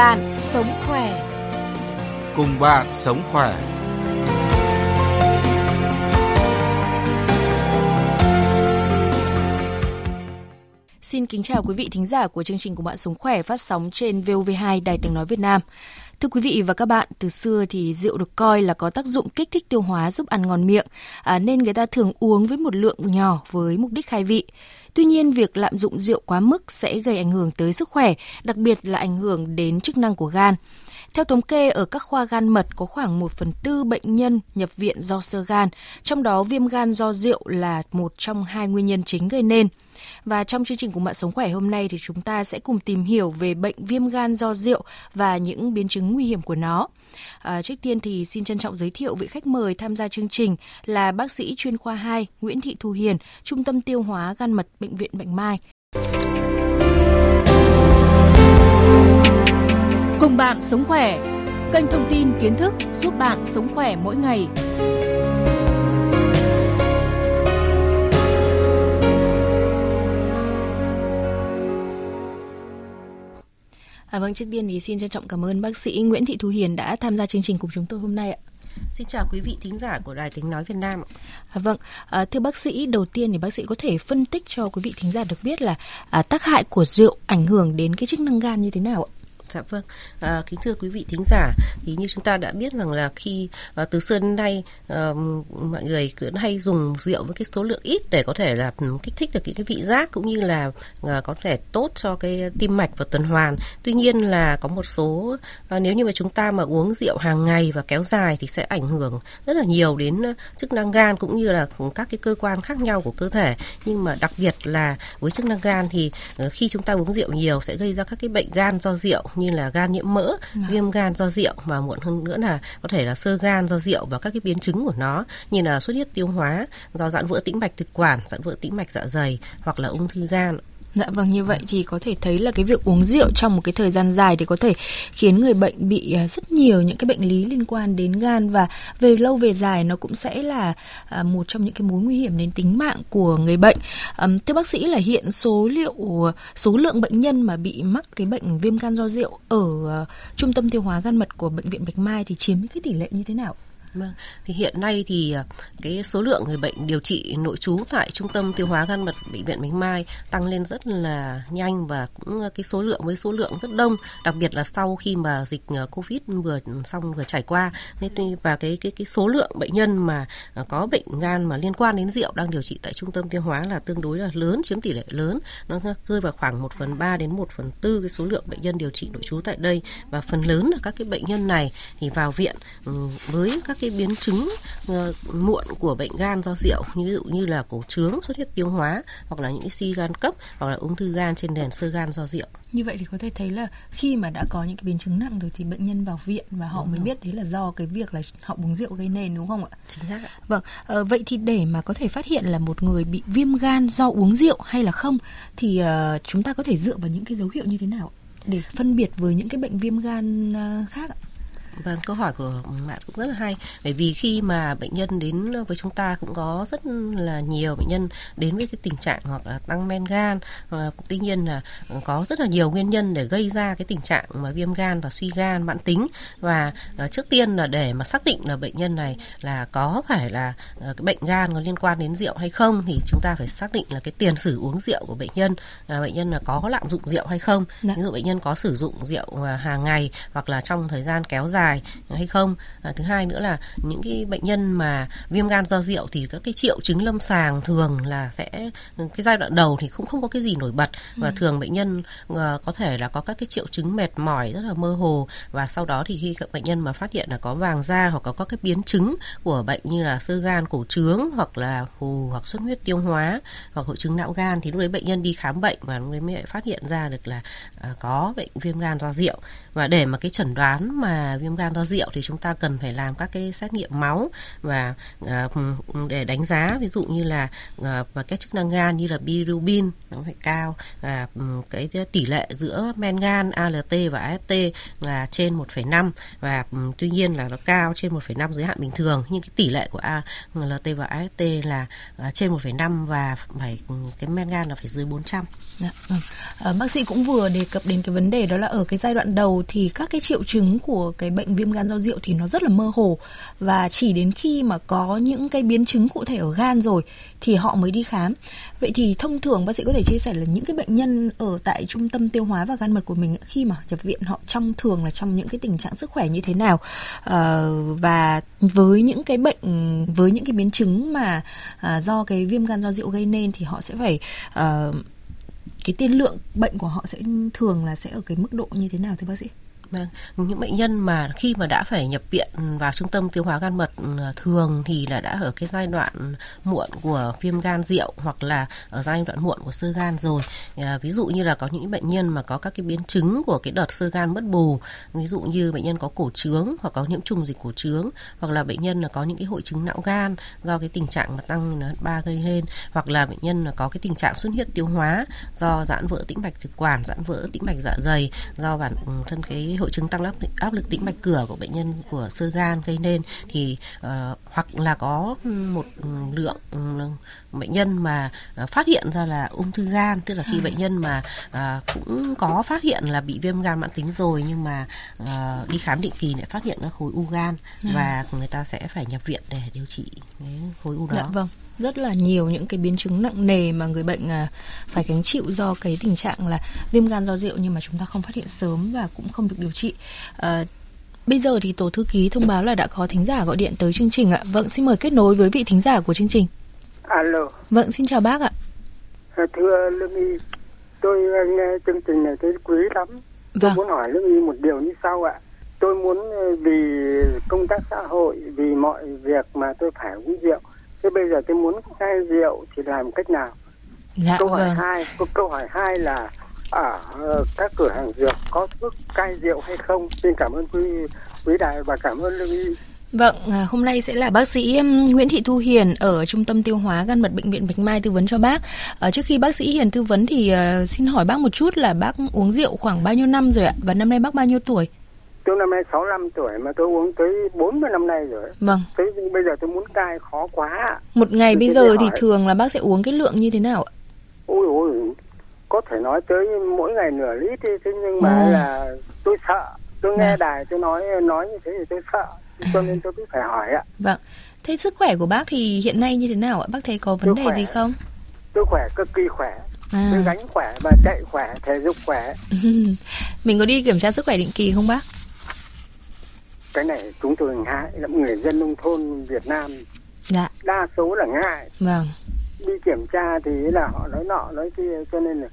bạn sống khỏe. Cùng bạn sống khỏe. Xin kính chào quý vị thính giả của chương trình của bạn sống khỏe phát sóng trên VOV2 Đài Tiếng nói Việt Nam. Thưa quý vị và các bạn, từ xưa thì rượu được coi là có tác dụng kích thích tiêu hóa giúp ăn ngon miệng, à, nên người ta thường uống với một lượng nhỏ với mục đích khai vị. Tuy nhiên, việc lạm dụng rượu quá mức sẽ gây ảnh hưởng tới sức khỏe, đặc biệt là ảnh hưởng đến chức năng của gan. Theo thống kê, ở các khoa gan mật có khoảng 1 phần tư bệnh nhân nhập viện do sơ gan, trong đó viêm gan do rượu là một trong hai nguyên nhân chính gây nên. Và trong chương trình của Mạng Sống Khỏe hôm nay thì chúng ta sẽ cùng tìm hiểu về bệnh viêm gan do rượu và những biến chứng nguy hiểm của nó. À, trước tiên thì xin trân trọng giới thiệu vị khách mời tham gia chương trình là bác sĩ chuyên khoa 2 Nguyễn Thị Thu Hiền, Trung tâm Tiêu hóa Gan Mật Bệnh viện Bạch Mai. Cùng bạn sống khỏe, kênh thông tin kiến thức giúp bạn sống khỏe mỗi ngày. À, vâng, trước tiên thì xin trân trọng cảm ơn bác sĩ Nguyễn Thị Thu Hiền đã tham gia chương trình cùng chúng tôi hôm nay ạ. Xin chào quý vị thính giả của Đài Tiếng Nói Việt Nam. À, vâng, à, thưa bác sĩ, đầu tiên thì bác sĩ có thể phân tích cho quý vị thính giả được biết là à, tác hại của rượu ảnh hưởng đến cái chức năng gan như thế nào ạ? Dạ vâng, à, kính thưa quý vị thính giả, thì như chúng ta đã biết rằng là khi à, từ xưa đến nay à, mọi người cứ hay dùng rượu với cái số lượng ít để có thể là ừ, kích thích được những cái vị giác cũng như là à, có thể tốt cho cái tim mạch và tuần hoàn. Tuy nhiên là có một số à, nếu như mà chúng ta mà uống rượu hàng ngày và kéo dài thì sẽ ảnh hưởng rất là nhiều đến à, chức năng gan cũng như là các cái cơ quan khác nhau của cơ thể. Nhưng mà đặc biệt là với chức năng gan thì à, khi chúng ta uống rượu nhiều sẽ gây ra các cái bệnh gan do rượu như là gan nhiễm mỡ, à. viêm gan do rượu và muộn hơn nữa là có thể là sơ gan do rượu và các cái biến chứng của nó như là xuất huyết tiêu hóa do giãn vỡ tĩnh mạch thực quản, giãn vỡ tĩnh mạch dạ dày hoặc là ung thư gan. Dạ vâng như vậy thì có thể thấy là cái việc uống rượu trong một cái thời gian dài thì có thể khiến người bệnh bị à, rất nhiều những cái bệnh lý liên quan đến gan và về lâu về dài nó cũng sẽ là à, một trong những cái mối nguy hiểm đến tính mạng của người bệnh. thưa bác sĩ là hiện số liệu, số lượng bệnh nhân mà bị mắc cái bệnh viêm gan do rượu ở à, trung tâm tiêu hóa gan mật của bệnh viện Bạch Mai thì chiếm cái tỷ lệ như thế nào? Vâng, thì hiện nay thì ờ, cái số lượng người bệnh điều trị nội trú tại trung tâm tiêu hóa gan mật bệnh viện Bạch Mai tăng lên rất là nhanh và cũng ờ, cái số lượng với số lượng rất đông, đặc biệt là sau khi mà dịch ờ, Covid vừa xong vừa trải qua. Nên và cái cái cái số lượng bệnh nhân mà có bệnh gan mà liên quan đến rượu đang điều trị tại trung tâm tiêu hóa là tương đối là lớn, chiếm tỷ lệ lớn. Nó rơi vào khoảng 1 phần 3 đến 1 phần 4 cái số lượng bệnh nhân điều trị nội trú tại đây và phần lớn là các cái bệnh nhân này thì vào viện ừ, với các cái biến chứng uh, muộn của bệnh gan do rượu như ví dụ như là cổ trướng xuất huyết tiêu hóa hoặc là những cái si gan cấp hoặc là ung thư gan trên nền sơ gan do rượu như vậy thì có thể thấy là khi mà đã có những cái biến chứng nặng rồi thì bệnh nhân vào viện và họ đúng mới rồi. biết đấy là do cái việc là họ uống rượu gây nên đúng không ạ? Chính xác ạ. Vâng, à, vậy thì để mà có thể phát hiện là một người bị viêm gan do uống rượu hay là không thì uh, chúng ta có thể dựa vào những cái dấu hiệu như thế nào để phân biệt với những cái bệnh viêm gan uh, khác ạ? Vâng, câu hỏi của bạn cũng rất là hay. Bởi vì khi mà bệnh nhân đến với chúng ta cũng có rất là nhiều bệnh nhân đến với cái tình trạng hoặc là tăng men gan. Và tuy nhiên là có rất là nhiều nguyên nhân để gây ra cái tình trạng mà viêm gan và suy gan mãn tính. Và uh, trước tiên là để mà xác định là bệnh nhân này là có phải là uh, cái bệnh gan có liên quan đến rượu hay không thì chúng ta phải xác định là cái tiền sử uống rượu của bệnh nhân. Là bệnh nhân là có lạm dụng rượu hay không. Dạ. Ví dụ bệnh nhân có sử dụng rượu hàng ngày hoặc là trong thời gian kéo dài dài hay không? À, thứ hai nữa là những cái bệnh nhân mà viêm gan do rượu thì các cái triệu chứng lâm sàng thường là sẽ cái giai đoạn đầu thì cũng không có cái gì nổi bật. Và ừ. thường bệnh nhân uh, có thể là có các cái triệu chứng mệt mỏi rất là mơ hồ. Và sau đó thì khi các bệnh nhân mà phát hiện là có vàng da hoặc có các cái biến chứng của bệnh như là sơ gan cổ trướng hoặc là phù hoặc xuất huyết tiêu hóa hoặc hội chứng não gan thì lúc đấy bệnh nhân đi khám bệnh và lúc đấy mới phát hiện ra được là uh, có bệnh viêm gan do rượu. Và để mà cái chẩn đoán mà viêm viêm gan do rượu thì chúng ta cần phải làm các cái xét nghiệm máu và à, để đánh giá ví dụ như là à, và các chức năng gan như là bilirubin nó phải cao và ừ, cái tỷ lệ giữa men gan ALT và AST là trên 1,5 và ừ, tuy nhiên là nó cao trên 1,5 giới hạn bình thường nhưng cái tỷ lệ của ALT và AST là à, trên 1,5 và phải ừ, cái men gan là phải dưới 400. Dạ, ừ. à, bác sĩ cũng vừa đề cập đến cái vấn đề đó là ở cái giai đoạn đầu thì các cái triệu chứng của cái bệnh bệnh viêm gan do rượu thì nó rất là mơ hồ và chỉ đến khi mà có những cái biến chứng cụ thể ở gan rồi thì họ mới đi khám. Vậy thì thông thường bác sĩ có thể chia sẻ là những cái bệnh nhân ở tại trung tâm tiêu hóa và gan mật của mình khi mà nhập viện họ trong thường là trong những cái tình trạng sức khỏe như thế nào à, và với những cái bệnh với những cái biến chứng mà à, do cái viêm gan do rượu gây nên thì họ sẽ phải à, cái tiên lượng bệnh của họ sẽ thường là sẽ ở cái mức độ như thế nào thưa bác sĩ? Vâng, những bệnh nhân mà khi mà đã phải nhập viện vào trung tâm tiêu hóa gan mật ừ, thường thì là đã ở cái giai đoạn muộn của viêm gan rượu hoặc là ở giai đoạn muộn của sơ gan rồi. À, ví dụ như là có những bệnh nhân mà có các cái biến chứng của cái đợt sơ gan mất bù, ví dụ như bệnh nhân có cổ trướng hoặc có nhiễm trùng dịch cổ trướng hoặc là bệnh nhân là có những cái hội chứng não gan do cái tình trạng mà tăng ba gây lên hoặc là bệnh nhân là có cái tình trạng xuất huyết tiêu hóa do giãn vỡ tĩnh mạch thực quản, giãn vỡ tĩnh mạch dạ dày do bản ừ, thân cái hội chứng tăng áp, áp lực tĩnh mạch cửa của bệnh nhân của sơ gan gây nên thì uh, hoặc là có một lượng bệnh nhân mà uh, phát hiện ra là ung thư gan tức là khi à. bệnh nhân mà uh, cũng có phát hiện là bị viêm gan mãn tính rồi nhưng mà uh, đi khám định kỳ lại phát hiện ra khối u gan à. và người ta sẽ phải nhập viện để điều trị cái khối u đó. Dạ vâng rất là nhiều những cái biến chứng nặng nề mà người bệnh phải gánh chịu do cái tình trạng là viêm gan do rượu nhưng mà chúng ta không phát hiện sớm và cũng không được điều trị. À, Bây giờ thì tổ thư ký thông báo là đã có thính giả gọi điện tới chương trình ạ. Vâng, xin mời kết nối với vị thính giả của chương trình. Alo. Vâng, xin chào bác ạ. À, thưa Lương Y, tôi nghe chương trình này thấy quý lắm. Vâng. Tôi muốn hỏi Lương Y một điều như sau ạ. Tôi muốn ờ, vì công tác xã hội, vì mọi việc mà tôi phải uống rượu thế bây giờ tôi muốn cai rượu thì làm cách nào dạ, câu hỏi vâng. hai câu hỏi hai là ở uh, các cửa hàng dược có thuốc cai rượu hay không xin cảm ơn quý quý đại và cảm ơn lương y Vâng, à, hôm nay sẽ là bác sĩ Nguyễn Thị Thu Hiền ở Trung tâm Tiêu hóa Gan mật Bệnh viện Bạch Mai tư vấn cho bác. À, trước khi bác sĩ Hiền tư vấn thì uh, xin hỏi bác một chút là bác uống rượu khoảng bao nhiêu năm rồi ạ? Và năm nay bác bao nhiêu tuổi? tôi năm nay 65 tuổi mà tôi uống tới 40 năm nay rồi. Vâng. Thế bây giờ tôi muốn cai khó quá. Một ngày bây giờ thì thường là bác sẽ uống cái lượng như thế nào ạ? Ôi ôi, có thể nói tới mỗi ngày nửa lít đi, thế nhưng mà à. là tôi sợ. Tôi nghe à. đài tôi nói nói như thế thì tôi sợ, cho nên tôi cứ phải hỏi ạ. Vâng. Thế sức khỏe của bác thì hiện nay như thế nào ạ? Bác thấy có vấn đề gì không? Tôi khỏe, cực kỳ khỏe. À. Tôi gánh khỏe và chạy khỏe, thể dục khỏe. Mình có đi kiểm tra sức khỏe định kỳ không bác? cái này chúng tôi ngại lắm người dân nông thôn Việt Nam dạ. đa số là ngại vâng đi kiểm tra thì là họ nói nọ nói kia cho nên là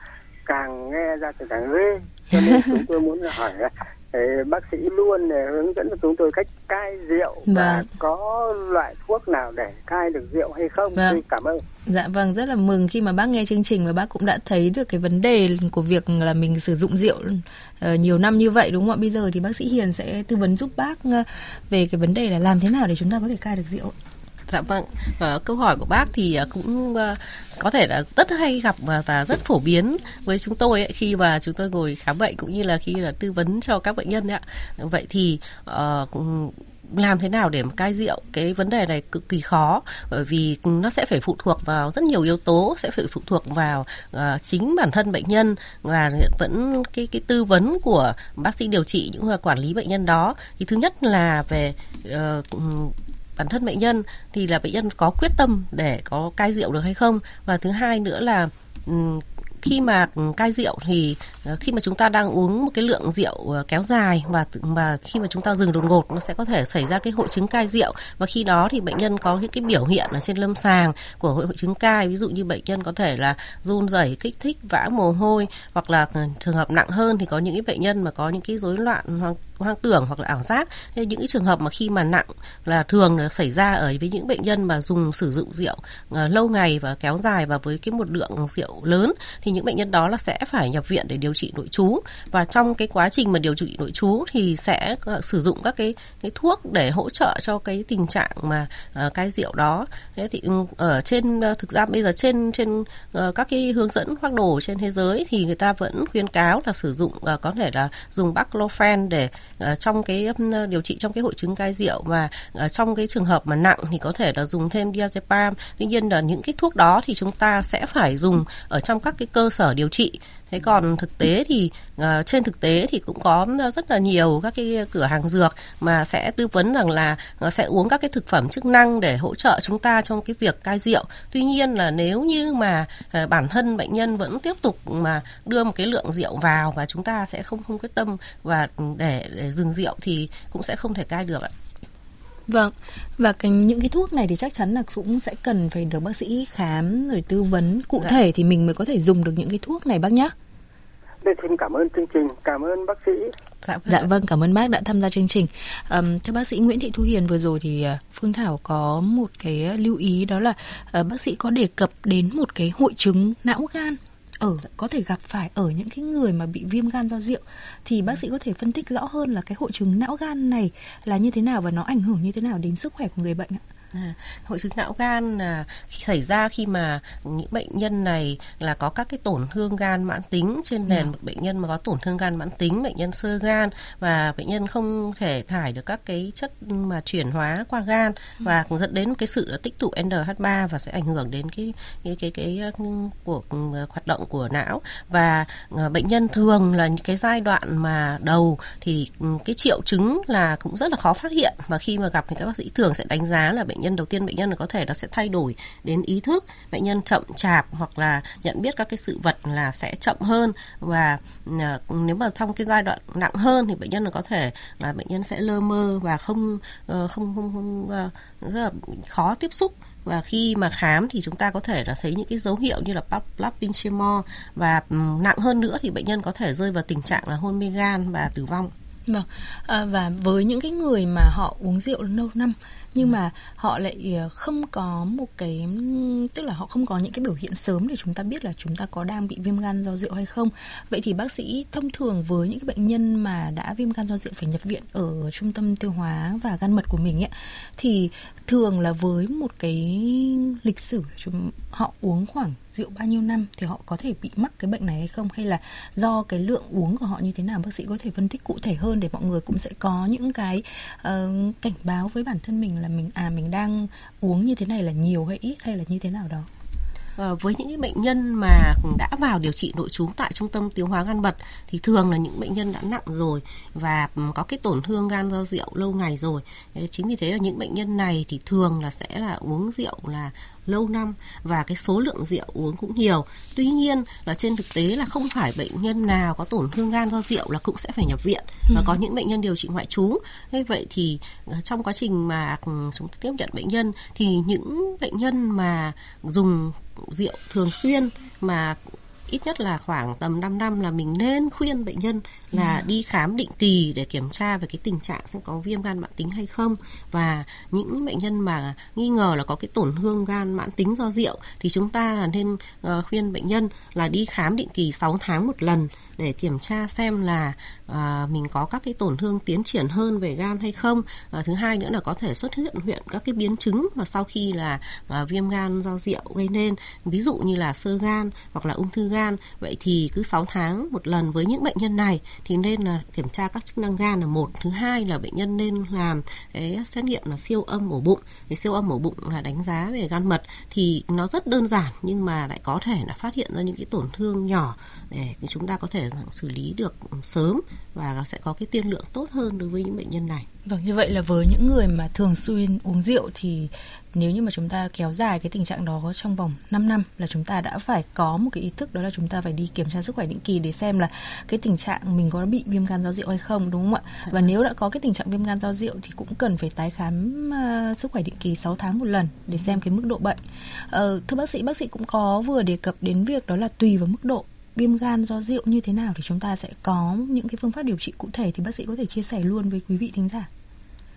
càng nghe ra thì càng ghê. Cho nên chúng tôi muốn hỏi bác sĩ luôn để hướng dẫn cho chúng tôi cách cai rượu vâng. và có loại thuốc nào để cai được rượu hay không? Vâng. cảm ơn. Dạ vâng rất là mừng khi mà bác nghe chương trình và bác cũng đã thấy được cái vấn đề của việc là mình sử dụng rượu uh, nhiều năm như vậy đúng không ạ? Bây giờ thì bác sĩ Hiền sẽ tư vấn giúp bác uh, về cái vấn đề là làm thế nào để chúng ta có thể cai được rượu Dạ vâng, uh, câu hỏi của bác thì ờ, cũng ờ, có thể là rất hay gặp và, rất phổ biến với chúng tôi ấy, khi mà chúng tôi ngồi khám bệnh cũng như là khi là tư vấn cho các bệnh nhân ấy ạ. Vậy thì uh, làm thế nào để mà cai rượu cái vấn đề này cực kỳ khó bởi vì nó sẽ phải phụ thuộc vào rất nhiều yếu tố sẽ phải phụ thuộc vào uh, chính bản thân bệnh nhân và vẫn cái cái tư vấn của bác sĩ điều trị những người quản lý bệnh nhân đó thì thứ nhất là về uh, bản thân bệnh nhân thì là bệnh nhân có quyết tâm để có cai rượu được hay không? Và thứ hai nữa là khi mà cai rượu thì ờ, khi mà chúng ta đang uống một cái lượng rượu ờ, kéo dài và mà khi mà chúng ta dừng đột ngột nó sẽ có thể xảy ra cái hội chứng cai rượu. Và khi đó thì bệnh nhân có những cái biểu hiện ở trên lâm sàng của hội, hội chứng cai. Ví dụ như bệnh nhân có thể là run rẩy kích thích vã mồ hôi hoặc là ờ, trường hợp nặng hơn thì có những cái bệnh nhân mà có những cái rối loạn hoang, hoang tưởng hoặc là ảo giác. Thế những cái trường hợp mà khi mà nặng là thường là xảy ra ở với những bệnh nhân mà dùng sử dụng rượu uh, lâu ngày và kéo dài và với cái một lượng rượu lớn thì thì những bệnh nhân đó là sẽ phải nhập viện để điều trị nội trú. Và trong cái quá trình mà điều trị nội trú thì sẽ ờ, sử dụng các cái cái thuốc để hỗ trợ cho cái tình trạng mà uh, cai rượu đó. Thế thì ừ, ở trên ờ, thực ra bây giờ trên trên uh, các cái hướng dẫn phác đồ trên thế giới thì người ta vẫn khuyên cáo là sử dụng uh, có thể là dùng baclofen để uh, trong cái um, điều trị trong cái hội chứng cai rượu. Và uh, trong cái trường hợp mà nặng thì có thể là dùng thêm diazepam. Tuy nhiên là những cái thuốc đó thì chúng ta sẽ phải dùng ở trong các cái cơ sở điều trị. Thế còn thực tế thì uh, trên thực tế thì cũng có ờ, rất là nhiều các cái cửa hàng dược mà sẽ tư vấn rằng là nó sẽ uống các cái thực phẩm chức năng để hỗ trợ chúng ta trong cái việc cai rượu. Tuy nhiên là nếu như mà uh, bản thân bệnh nhân vẫn tiếp tục mà đưa một cái lượng rượu vào và chúng ta sẽ không không quyết tâm và ừ, để, để dừng rượu thì cũng sẽ không thể cai được ạ. Vâng, và cái những cái thuốc này thì chắc chắn là cũng sẽ cần phải được bác sĩ khám rồi tư vấn cụ dạ. thể thì mình mới có thể dùng được những cái thuốc này bác nhé. Đây xin cảm ơn chương trình, cảm ơn bác sĩ. Dạ, vâng. dạ vâng, cảm ơn bác đã tham gia chương trình. Um, theo bác sĩ Nguyễn Thị Thu Hiền vừa rồi thì uh, Phương Thảo có một cái lưu ý đó là uh, bác sĩ có đề cập đến một cái hội chứng não gan ở có thể gặp phải ở những cái người mà bị viêm gan do rượu thì bác sĩ có thể phân tích rõ hơn là cái hội chứng não gan này là như thế nào và nó ảnh hưởng như thế nào đến sức khỏe của người bệnh ạ? À, hội chứng não gan là xảy ra khi mà những bệnh nhân này là có các cái tổn thương gan mãn tính trên nền dạ. một bệnh nhân mà có tổn thương gan mãn tính bệnh nhân sơ gan và bệnh nhân không thể thải được các cái chất mà chuyển hóa qua gan ừ. và dẫn đến cái sự tích tụ NH3 và sẽ ảnh hưởng đến cái cái cái cái, cái của hoạt động của não và uh, bệnh nhân thường là những cái giai đoạn mà đầu thì cái triệu chứng là cũng rất là khó phát hiện và khi mà gặp thì các bác sĩ thường sẽ đánh giá là bệnh bệnh nhân đầu tiên bệnh nhân có thể nó sẽ thay đổi đến ý thức bệnh nhân chậm chạp hoặc là nhận biết các cái sự vật là sẽ chậm hơn và à, nếu mà trong cái giai đoạn nặng hơn thì bệnh nhân có thể là bệnh nhân sẽ lơ mơ và không ờ, không không, không ờ, rất là khó tiếp xúc và khi mà khám thì chúng ta có thể là thấy những cái dấu hiệu như là Papillon và nặng hơn nữa thì bệnh nhân có thể rơi vào tình trạng là hôn mê gan và tử vong. Vâng. À, và với những cái người mà họ uống rượu lâu năm nhưng mà họ lại ờ, không có một cái tức là họ không có những cái biểu hiện sớm để chúng ta biết là chúng ta có đang bị viêm gan do rượu hay không vậy thì bác sĩ thông thường với những cái bệnh nhân mà đã viêm gan do rượu phải nhập viện ở trung tâm tiêu hóa và gan mật của mình ấy thì thường là với một cái lịch sử chúng họ uống khoảng rượu bao nhiêu năm thì họ có thể bị mắc cái bệnh này hay không? Hay là do cái lượng uống của họ như thế nào? Bác sĩ có thể phân tích cụ thể hơn để mọi người cũng sẽ có những cái uh, cảnh báo với bản thân mình là mình à mình đang uống như thế này là nhiều hay ít hay là như thế nào đó? Ờ, với những cái bệnh nhân mà đã vào điều trị nội trú tại trung tâm tiêu hóa gan mật thì thường là những bệnh nhân đã nặng rồi và có cái tổn thương gan do rượu lâu ngày rồi chính vì thế là những bệnh nhân này thì thường là sẽ là uống rượu là lâu năm và cái số lượng rượu uống cũng nhiều. Tuy nhiên là trên thực tế là không phải bệnh nhân nào có tổn thương gan do rượu là cũng sẽ phải nhập viện và có những bệnh nhân điều trị ngoại trú. Thế vậy thì ờ, trong quá trình mà chúng ta tiếp nhận bệnh nhân thì những bệnh nhân mà dùng rượu thường xuyên mà ít nhất là khoảng tầm 5 năm là mình nên khuyên bệnh nhân là yeah. Dạ. đi khám định kỳ để kiểm tra về cái tình trạng xem có viêm gan mãn tính hay không và những bệnh nhân mà nghi ngờ là có cái tổn thương gan mãn tính do rượu thì chúng ta là nên uh, khuyên bệnh nhân là đi khám định kỳ 6 tháng một lần để kiểm tra xem là à, mình có các cái tổn thương tiến triển hơn về gan hay không. À, thứ hai nữa là có thể xuất hiện hiện các cái biến chứng mà sau khi là à, viêm gan do rượu gây nên ví dụ như là sơ gan hoặc là ung thư gan. Vậy thì cứ 6 tháng một lần với những bệnh nhân này thì nên là kiểm tra các chức năng gan là một. Thứ hai là bệnh nhân nên làm cái xét nghiệm là siêu âm ổ bụng. Thì siêu âm ổ bụng là đánh giá về gan mật thì nó rất đơn giản nhưng mà lại có thể là phát hiện ra những cái tổn thương nhỏ để chúng ta có thể xử lý được sớm và nó sẽ có cái tiên lượng tốt hơn đối với những bệnh nhân này. Vâng, như vậy là với những người mà thường xuyên uống rượu thì nếu như mà chúng ta kéo dài cái tình trạng đó trong vòng 5 năm là chúng ta đã phải có một cái ý thức đó là chúng ta phải đi kiểm tra sức khỏe định kỳ để xem là cái tình trạng mình có bị viêm gan do rượu hay không đúng không ạ? Và vâng. nếu đã có cái tình trạng viêm gan do rượu thì cũng cần phải tái khám uh, sức khỏe định kỳ 6 tháng một lần để xem cái mức độ bệnh. Uh, thưa bác sĩ, bác sĩ cũng có vừa đề cập đến việc đó là tùy vào mức độ viêm gan do rượu như thế nào thì chúng ta sẽ có những cái phương pháp điều trị cụ thể thì bác sĩ có thể chia sẻ luôn với quý vị thính giả.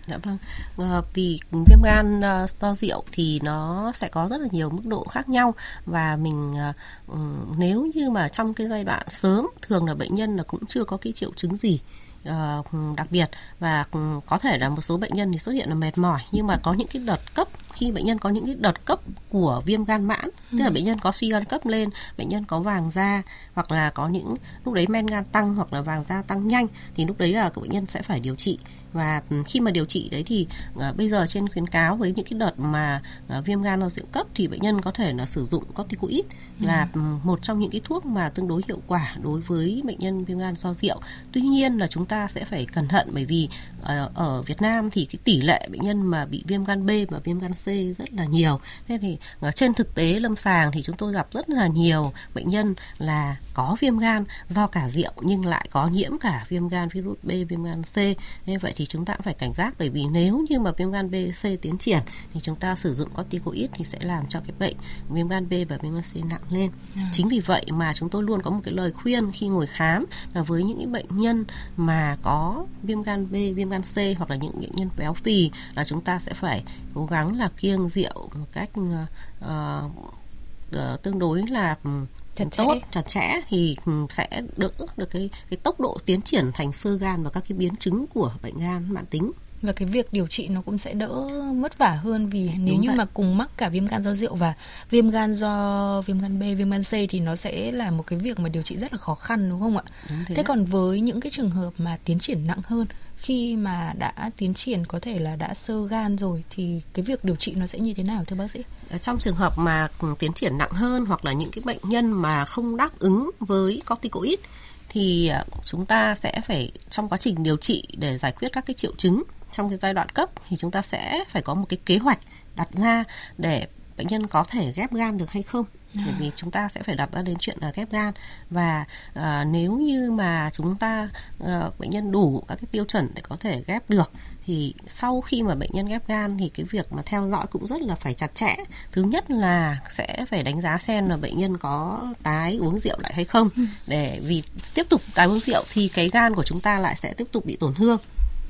Dạ vâng, à, vì viêm gan uh, do rượu thì nó sẽ có rất là nhiều mức độ khác nhau và mình uh, nếu như mà trong cái giai đoạn sớm thường là bệnh nhân là cũng chưa có cái triệu chứng gì uh, đặc biệt và có thể là một số bệnh nhân thì xuất hiện là mệt mỏi nhưng mà có những cái đợt cấp khi bệnh nhân có những cái đợt cấp của viêm gan mãn tức là ừ. bệnh nhân có suy gan cấp lên bệnh nhân có vàng da hoặc là có những lúc đấy men gan tăng hoặc là vàng da tăng nhanh thì lúc đấy là bệnh nhân sẽ phải điều trị và ừ, khi mà điều trị đấy thì uh, bây giờ trên khuyến cáo với những cái đợt mà uh, viêm gan do rượu cấp thì bệnh nhân có thể là sử dụng corticoid ừ. là um, một trong những cái thuốc mà tương đối hiệu quả đối với bệnh nhân viêm gan do rượu. Tuy nhiên là chúng ta sẽ phải cẩn thận bởi vì uh, ở Việt Nam thì cái tỷ lệ bệnh nhân mà bị viêm gan B và viêm gan C rất là nhiều. Thế thì uh, trên thực tế lâm sàng thì chúng tôi gặp rất là nhiều bệnh nhân là có viêm gan do cả rượu nhưng lại có nhiễm cả viêm gan virus B, viêm gan C. Như vậy thì chúng ta cũng phải cảnh giác bởi vì nếu như mà viêm gan B, C tiến triển thì chúng ta sử dụng corticoid thì sẽ làm cho cái bệnh viêm gan B và viêm gan C nặng lên. À. Chính vì vậy mà chúng tôi luôn có một cái lời khuyên khi ngồi khám là với những bệnh nhân mà có viêm gan B, viêm gan C hoặc là những bệnh nhân béo phì là chúng ta sẽ phải cố gắng là kiêng rượu một cách uh, uh, tương đối là chặt tốt chẽ. chặt chẽ thì sẽ đỡ được cái cái tốc độ tiến triển thành sơ gan và các cái biến chứng của bệnh gan mãn tính và cái việc điều trị nó cũng sẽ đỡ mất vả hơn vì nếu Đúng như vậy. mà cùng mắc cả viêm gan do rượu và viêm gan do viêm gan B, viêm gan C thì nó sẽ là một cái việc mà điều trị rất là khó khăn đúng không ạ? Đúng thế. thế còn với những cái trường hợp mà tiến triển nặng hơn khi mà đã tiến triển có thể là đã sơ gan rồi thì cái việc điều trị nó sẽ như thế nào thưa bác sĩ? Trong trường hợp mà tiến triển nặng hơn hoặc là những cái bệnh nhân mà không đáp ứng với corticoid thì à, chúng ta sẽ phải trong quá trình điều trị để giải quyết các cái triệu chứng trong cái giai đoạn cấp thì chúng ta sẽ phải có một cái kế hoạch đặt ra để bệnh nhân có thể ghép gan được hay không. Bởi à. vì chúng ta sẽ phải đặt ra đến chuyện là ghép gan. Và uh, nếu như mà chúng ta uh, bệnh nhân đủ các cái tiêu chuẩn để có thể ghép được thì sau khi mà bệnh nhân ghép gan thì cái việc mà theo dõi cũng rất là phải chặt chẽ. Thứ nhất là sẽ phải đánh giá xem là bệnh nhân có tái uống rượu lại hay không. Ừ. để vì tiếp tục tái uống rượu thì cái gan của chúng ta lại sẽ tiếp tục bị tổn thương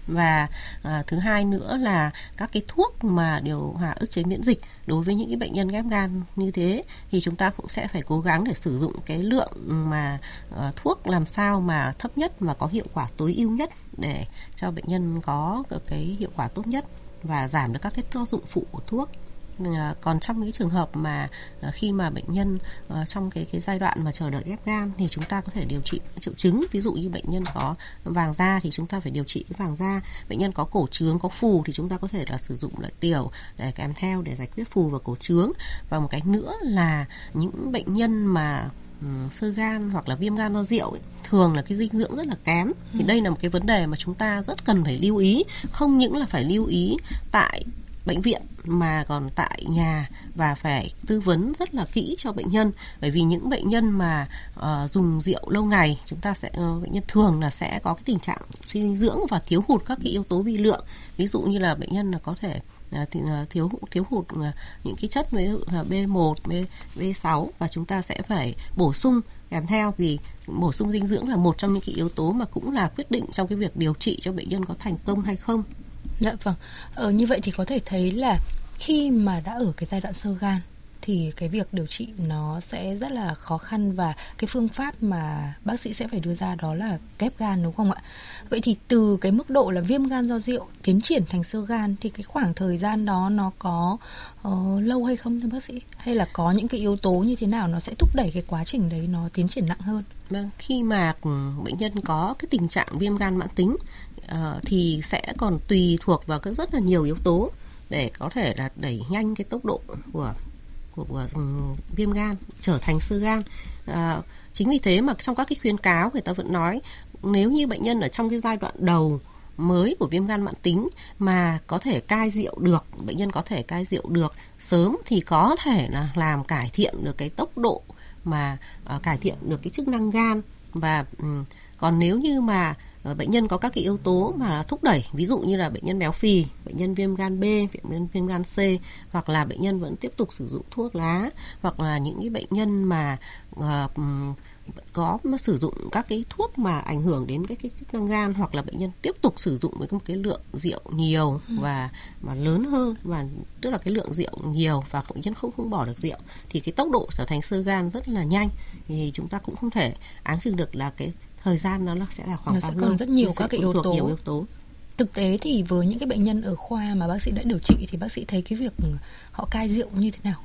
và à, thứ hai nữa là các cái thuốc mà điều hòa ức chế miễn dịch đối với những cái bệnh nhân ghép gan như thế thì chúng ta cũng sẽ phải cố gắng để sử dụng cái lượng mà à, thuốc làm sao mà thấp nhất và có hiệu quả tối ưu nhất để cho bệnh nhân có cái hiệu quả tốt nhất và giảm được các cái tác dụng phụ của thuốc còn trong những trường hợp mà à, khi mà bệnh nhân à, trong cái cái giai đoạn mà chờ đợi ghép gan thì chúng ta có thể điều trị triệu chứng. Ví dụ như bệnh nhân có vàng da thì chúng ta phải điều trị cái vàng da. Bệnh nhân có cổ trướng có phù thì chúng ta có thể là sử dụng lợi tiểu để kèm theo để giải quyết phù và cổ trướng. Và một cái nữa là những bệnh nhân mà Ừ, sơ gan hoặc là viêm gan do rượu ấy, thường là cái dinh dưỡng rất là kém. Thì ừ. đây là một cái vấn đề mà chúng ta rất cần phải lưu ý. Không những là phải lưu ý tại bệnh viện mà còn tại nhà và phải tư vấn rất là kỹ cho bệnh nhân. Bởi vì những bệnh nhân mà uh, dùng rượu lâu ngày chúng ta sẽ uh, bệnh nhân thường là sẽ có cái tình trạng suy dinh dưỡng và thiếu hụt các cái yếu tố vi lượng. Ví dụ như là bệnh nhân là có thể uh, thì, uh, thiếu thiếu hụt uh, những cái chất ví dụ là B1, B B6 và chúng ta sẽ phải bổ sung. Kèm theo vì bổ sung dinh dưỡng là một trong những cái yếu tố mà cũng là quyết định trong cái việc điều trị cho bệnh nhân có thành công hay không. Dạ vâng. Ờ, như vậy thì có thể thấy là khi mà đã ở cái giai đoạn sơ gan thì cái việc điều trị nó sẽ rất là khó khăn và cái phương pháp mà bác sĩ sẽ phải đưa ra đó là ghép gan đúng không ạ? Vậy thì từ cái mức độ là viêm gan do rượu tiến triển thành sơ gan thì cái khoảng thời gian đó nó có uh, lâu hay không thưa bác sĩ? Hay là có những cái yếu tố như thế nào nó sẽ thúc đẩy cái quá trình đấy nó tiến triển nặng hơn? Vâng, khi mà bệnh nhân có cái tình trạng viêm gan mãn tính uh, thì sẽ còn tùy thuộc vào các rất là nhiều yếu tố để có thể là đẩy nhanh cái tốc độ của của, của ừ, viêm gan trở thành sơ gan. À, chính vì thế mà trong các cái khuyến cáo người ta vẫn nói nếu như bệnh nhân ở trong cái giai đoạn đầu mới của viêm gan mãn tính mà có thể cai rượu được bệnh nhân có thể cai rượu được sớm thì có thể là làm cải thiện được cái tốc độ mà uh, cải thiện được cái chức năng gan. Và um, còn nếu như mà bệnh nhân có các cái yếu tố mà thúc đẩy ví dụ như là bệnh nhân béo phì bệnh nhân viêm gan B bệnh nhân viêm gan C hoặc là bệnh nhân vẫn tiếp tục sử dụng thuốc lá hoặc là những cái bệnh nhân mà uh, có mà sử dụng các cái thuốc mà ảnh hưởng đến cái, cái chức năng gan hoặc là bệnh nhân tiếp tục sử dụng với một cái lượng rượu nhiều ừ. và mà lớn hơn và tức là cái lượng rượu nhiều và bệnh nhân không không bỏ được rượu thì cái tốc độ trở thành sơ gan rất là nhanh thì chúng ta cũng không thể áng chừng được là cái thời gian nó sẽ là khoảng nó sẽ còn rất nhiều các cái yếu tố. nhiều yếu tố. Thực tế thì với những cái bệnh nhân ở khoa mà bác sĩ đã điều trị thì bác sĩ thấy cái việc họ cai rượu như thế nào?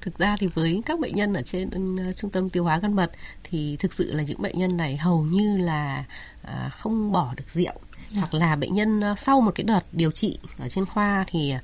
Thực ra thì với các bệnh nhân ở trên uh, trung tâm tiêu hóa gan mật thì thực sự là những bệnh nhân này hầu như là uh, không bỏ được rượu. Hoặc là bệnh nhân uh, sau một cái đợt điều trị ở trên khoa thì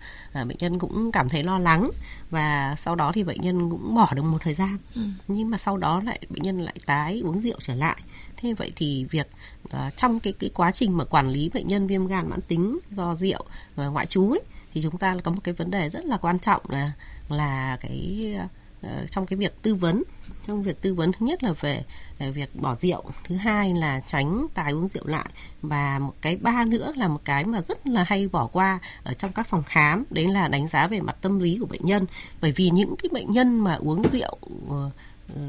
uh, bệnh nhân cũng cảm thấy lo lắng và sau đó thì bệnh nhân cũng bỏ được một thời gian ừ. nhưng mà sau đó lại bệnh nhân lại tái uống rượu trở lại thế vậy thì việc uh, trong cái cái quá trình mà quản lý bệnh nhân viêm gan mãn tính do rượu và ngoại trú ấy, thì chúng ta có một cái vấn đề rất là quan trọng là là cái uh, Ờ, trong cái việc tư vấn trong việc tư vấn thứ nhất là về, việc bỏ rượu thứ hai là tránh tài uống rượu lại và một cái ba nữa là một cái mà rất là hay bỏ qua ở trong các phòng khám đấy là đánh giá về mặt tâm lý của bệnh nhân bởi vì những cái bệnh nhân mà uống rượu ờ, ờ,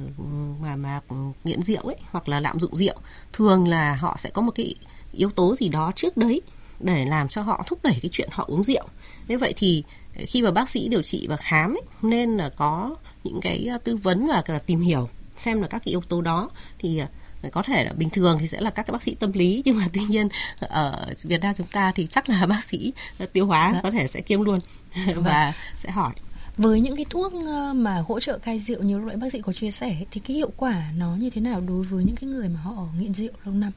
mà mà nghiện rượu ấy hoặc là lạm dụng rượu thường là họ sẽ có một cái yếu tố gì đó trước đấy để làm cho họ thúc đẩy cái chuyện họ uống rượu. Như vậy thì khi mà bác sĩ điều trị và khám ấy, nên là có những cái ờ, tư vấn và tìm hiểu xem là các cái yếu tố đó thì ờ, có thể là bình thường thì sẽ là các cái bác sĩ tâm lý nhưng mà tuy nhiên ở Việt Nam chúng ta thì chắc là bác sĩ tiêu hóa dạ. có thể sẽ kiêm luôn vâng. và sẽ hỏi với những cái thuốc mà hỗ trợ cai rượu như lúc bác sĩ có chia sẻ thì cái hiệu quả nó như thế nào đối với những cái người mà họ nghiện rượu lâu năm?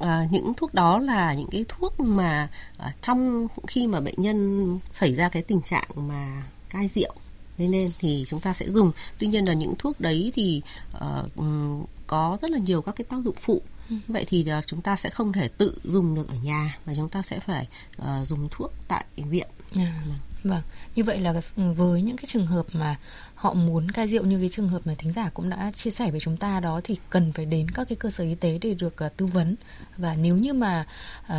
À, những thuốc đó là những cái thuốc mà à, trong khi mà bệnh nhân xảy ra cái tình trạng mà cai rượu thế nên thì chúng ta sẽ dùng. Tuy nhiên là những thuốc đấy thì uh, có rất là nhiều các cái tác dụng phụ. Ừ. vậy thì uh, chúng ta sẽ không thể tự dùng được ở nhà mà chúng ta sẽ phải uh, dùng thuốc tại viện. À, vâng. Như vậy là với những cái trường hợp mà họ muốn cai rượu như cái trường hợp mà thính giả cũng đã chia sẻ với chúng ta đó thì cần phải đến các cái cơ sở y tế để được uh, tư vấn và nếu như mà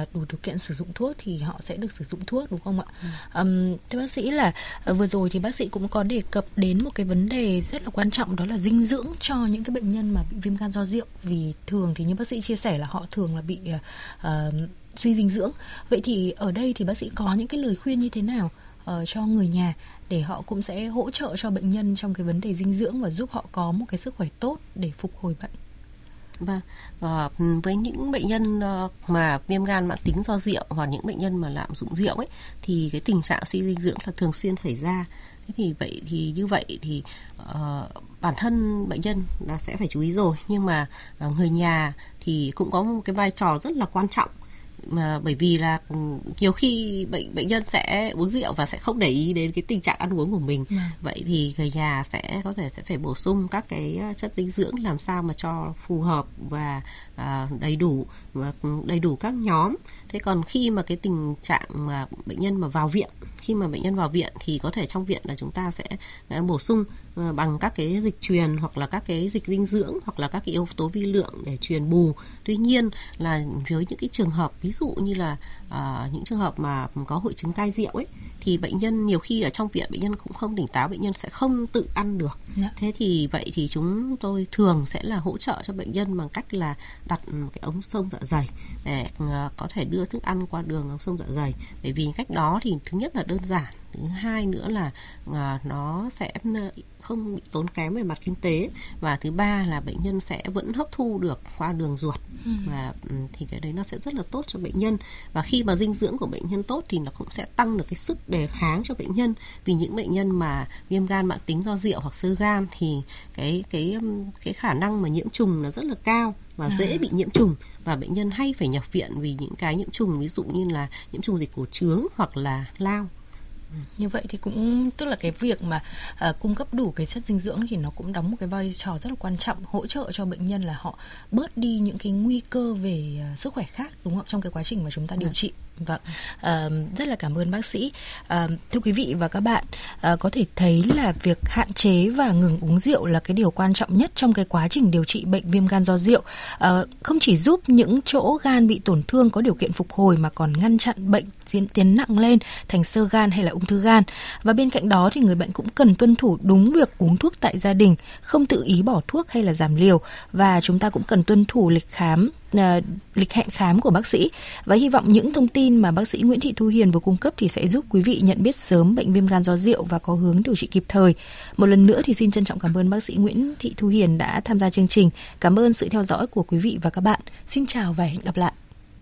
uh, đủ điều kiện sử dụng thuốc thì họ sẽ được sử dụng thuốc đúng không ạ? Ừ. Um, thưa bác sĩ là uh, vừa rồi thì bác sĩ cũng có đề cập đến một cái vấn đề rất là quan trọng đó là dinh dưỡng cho những cái bệnh nhân mà bị viêm gan do rượu vì thường thì như bác sĩ chia sẻ là họ thường là bị uh, uh, suy dinh dưỡng. Vậy thì ở đây thì bác sĩ có những cái lời khuyên như thế nào uh, cho người nhà để họ cũng sẽ hỗ trợ cho bệnh nhân trong cái vấn đề dinh dưỡng và giúp họ có một cái sức khỏe tốt để phục hồi bệnh. Vâng, và với những bệnh nhân ờ, mà viêm gan mãn tính do rượu hoặc những bệnh nhân mà lạm dụng rượu ấy thì cái tình trạng suy dinh dưỡng là thường xuyên xảy ra. Thế thì vậy thì như vậy thì uh, bản thân bệnh nhân là sẽ phải chú ý rồi nhưng mà uh, người nhà thì cũng có một cái vai trò rất là quan trọng mà bởi vì là nhiều khi bệnh bệnh nhân sẽ uống rượu và sẽ không để ý đến cái tình trạng ăn uống của mình yeah. Dạ. vậy thì người nhà sẽ có thể sẽ phải bổ sung các cái chất dinh dưỡng làm sao mà cho phù hợp và à, đầy đủ và đầy đủ các nhóm. Thế còn khi mà cái tình trạng mà bệnh nhân mà vào viện khi mà bệnh nhân vào viện thì có thể trong viện là chúng ta sẽ à, bổ sung à, bằng các cái dịch truyền hoặc là các cái dịch dinh dưỡng hoặc là các cái yếu tố vi lượng để truyền bù. Tuy nhiên là với những cái trường hợp ví dụ như là à, những trường hợp mà có hội chứng cai rượu ấy thì bệnh nhân nhiều khi ở trong viện bệnh nhân cũng không tỉnh táo bệnh nhân sẽ không tự ăn được yeah. Dạ. thế thì vậy thì chúng tôi thường sẽ là hỗ trợ cho bệnh nhân bằng cách là đặt cái ống sông dạ dày để ờ, có thể đưa thức ăn qua đường ống sông dạ dày bởi vì cách đó thì thứ nhất là đơn giản thứ hai nữa là uh, nó sẽ không bị tốn kém về mặt kinh tế và thứ ba là bệnh nhân sẽ vẫn hấp thu được qua đường ruột ừ. và ừ, thì cái đấy nó sẽ rất là tốt cho bệnh nhân và khi mà dinh dưỡng của bệnh nhân tốt thì nó cũng sẽ tăng được cái sức đề kháng cho bệnh nhân. Vì những bệnh nhân mà viêm gan mãn tính do rượu hoặc sơ gan thì cái cái cái khả năng mà nhiễm trùng nó rất là cao và à. dễ bị nhiễm trùng. Và bệnh nhân hay phải nhập viện vì những cái nhiễm trùng ví dụ như là nhiễm trùng dịch cổ trướng hoặc là lao như vậy thì cũng tức là cái việc mà uh, cung cấp đủ cái chất dinh dưỡng thì nó cũng đóng một cái vai trò rất là quan trọng hỗ trợ cho bệnh nhân là họ bớt đi những cái nguy cơ về uh, sức khỏe khác đúng không trong cái quá trình mà chúng ta điều vâng. trị Vâng, à, rất là cảm ơn bác sĩ. À, thưa quý vị và các bạn, à, có thể thấy là việc hạn chế và ngừng uống rượu là cái điều quan trọng nhất trong cái quá trình điều trị bệnh viêm gan do rượu. À, không chỉ giúp những chỗ gan bị tổn thương có điều kiện phục hồi mà còn ngăn chặn bệnh diễn tiến nặng lên thành sơ gan hay là ung thư gan. Và bên cạnh đó thì người bệnh cũng cần tuân thủ đúng việc uống thuốc tại gia đình, không tự ý bỏ thuốc hay là giảm liều và chúng ta cũng cần tuân thủ lịch khám uh, lịch hẹn khám của bác sĩ và hy vọng những thông tin mà bác sĩ Nguyễn Thị Thu Hiền vừa cung cấp thì sẽ giúp quý vị nhận biết sớm bệnh viêm gan do rượu và có hướng điều trị kịp thời. Một lần nữa thì xin trân trọng cảm ơn bác sĩ Nguyễn Thị Thu Hiền đã tham gia chương trình. Cảm ơn sự theo dõi của quý vị và các bạn. Xin chào và hẹn gặp lại.